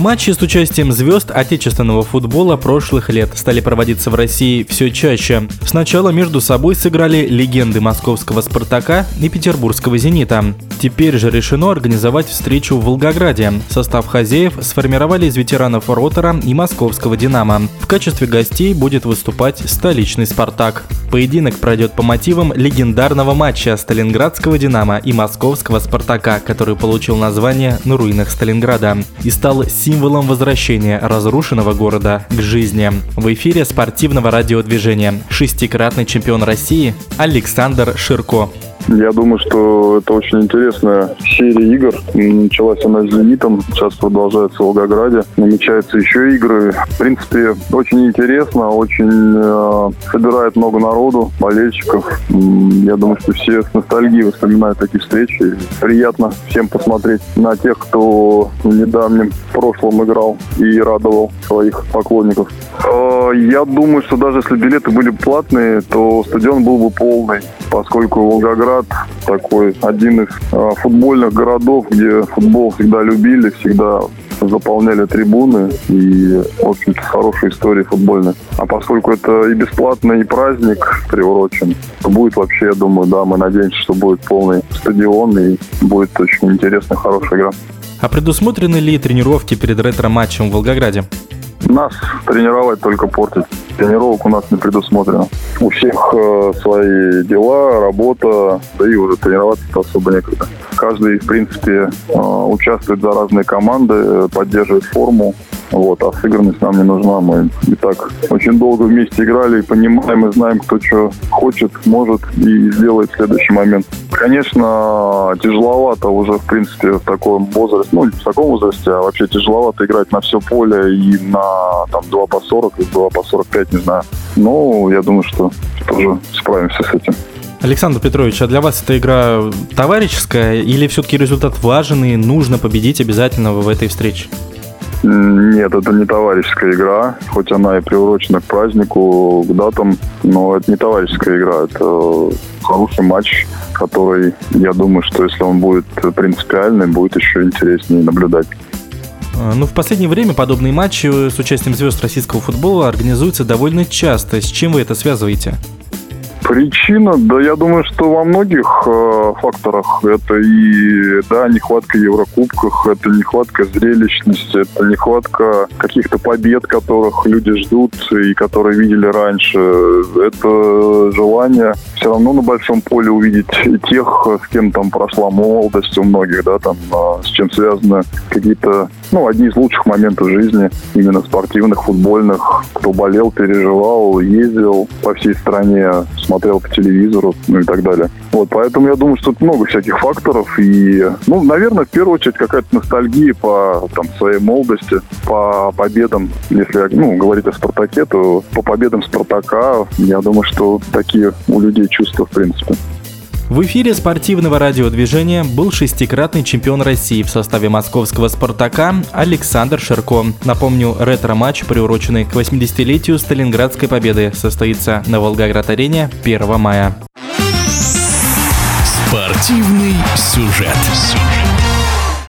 Матчи с участием звезд отечественного футбола прошлых лет стали проводиться в России все чаще. Сначала между собой сыграли легенды московского «Спартака» и петербургского «Зенита». Теперь же решено организовать встречу в Волгограде. Состав хозяев сформировали из ветеранов «Ротора» и московского «Динамо». В качестве гостей будет выступать столичный «Спартак». Поединок пройдет по мотивам легендарного матча Сталинградского «Динамо» и московского «Спартака», который получил название «На руинах Сталинграда» и стал символом возвращения разрушенного города к жизни. В эфире спортивного радиодвижения шестикратный чемпион России Александр Ширко. Я думаю, что это очень интересная серия игр. Началась она с «Зенитом», сейчас продолжается в Волгограде. Намечаются еще игры. В принципе, очень интересно, очень э, собирает много народу, болельщиков. Я думаю, что все с ностальгией вспоминают такие встречи. Приятно всем посмотреть на тех, кто в недавнем прошлом играл и радовал своих поклонников. Э, я думаю, что даже если билеты были платные, то стадион был бы полный, поскольку Волгоград такой один из э, футбольных городов, где футбол всегда любили, всегда заполняли трибуны и, в общем-то, хорошая история футбольная. А поскольку это и бесплатно, и праздник приурочен, то будет вообще, я думаю, да, мы надеемся, что будет полный стадион и будет очень интересная, хорошая игра. А предусмотрены ли тренировки перед ретро-матчем в Волгограде? Нас тренировать только портить. Тренировок у нас не предусмотрено. У всех э, свои дела, работа, да и уже тренироваться особо некогда. Каждый, в принципе, э, участвует за разные команды, поддерживает форму. Вот, а сыгранность нам не нужна. Мы и так очень долго вместе играли и понимаем и знаем, кто что хочет, может и сделает в следующий момент. Конечно, тяжеловато уже, в принципе, в таком возрасте, ну, в таком возрасте, а вообще тяжеловато играть на все поле и на там 2 по 40, и 2 по 45, не знаю. Но я думаю, что тоже справимся с этим. Александр Петрович, а для вас эта игра товарищеская или все-таки результат важен и нужно победить обязательно в этой встрече? Нет, это не товарищеская игра, хоть она и приурочена к празднику, к датам, но это не товарищеская игра, это хороший матч, который, я думаю, что если он будет принципиальный, будет еще интереснее наблюдать. А, ну, в последнее время подобные матчи с участием звезд российского футбола организуются довольно часто. С чем вы это связываете? Причина, да, я думаю, что во многих э, факторах это и, да, нехватка Еврокубках, это нехватка зрелищности, это нехватка каких-то побед, которых люди ждут и которые видели раньше. Это желание все равно на большом поле увидеть тех, с кем там прошла молодость у многих, да, там, а, с чем связаны какие-то, ну, одни из лучших моментов жизни, именно спортивных, футбольных, кто болел, переживал, ездил по всей стране, смотрел по телевизору, ну и так далее. Вот, поэтому я думаю, что тут много всяких факторов. И, ну, наверное, в первую очередь какая-то ностальгия по там, своей молодости, по победам. Если ну, говорить о «Спартаке», то по победам «Спартака», я думаю, что такие у людей чувства, в принципе. В эфире спортивного радиодвижения был шестикратный чемпион России в составе московского «Спартака» Александр Ширко. Напомню, ретро-матч, приуроченный к 80-летию Сталинградской победы, состоится на Волгоград-арене 1 мая. Спортивный сюжет.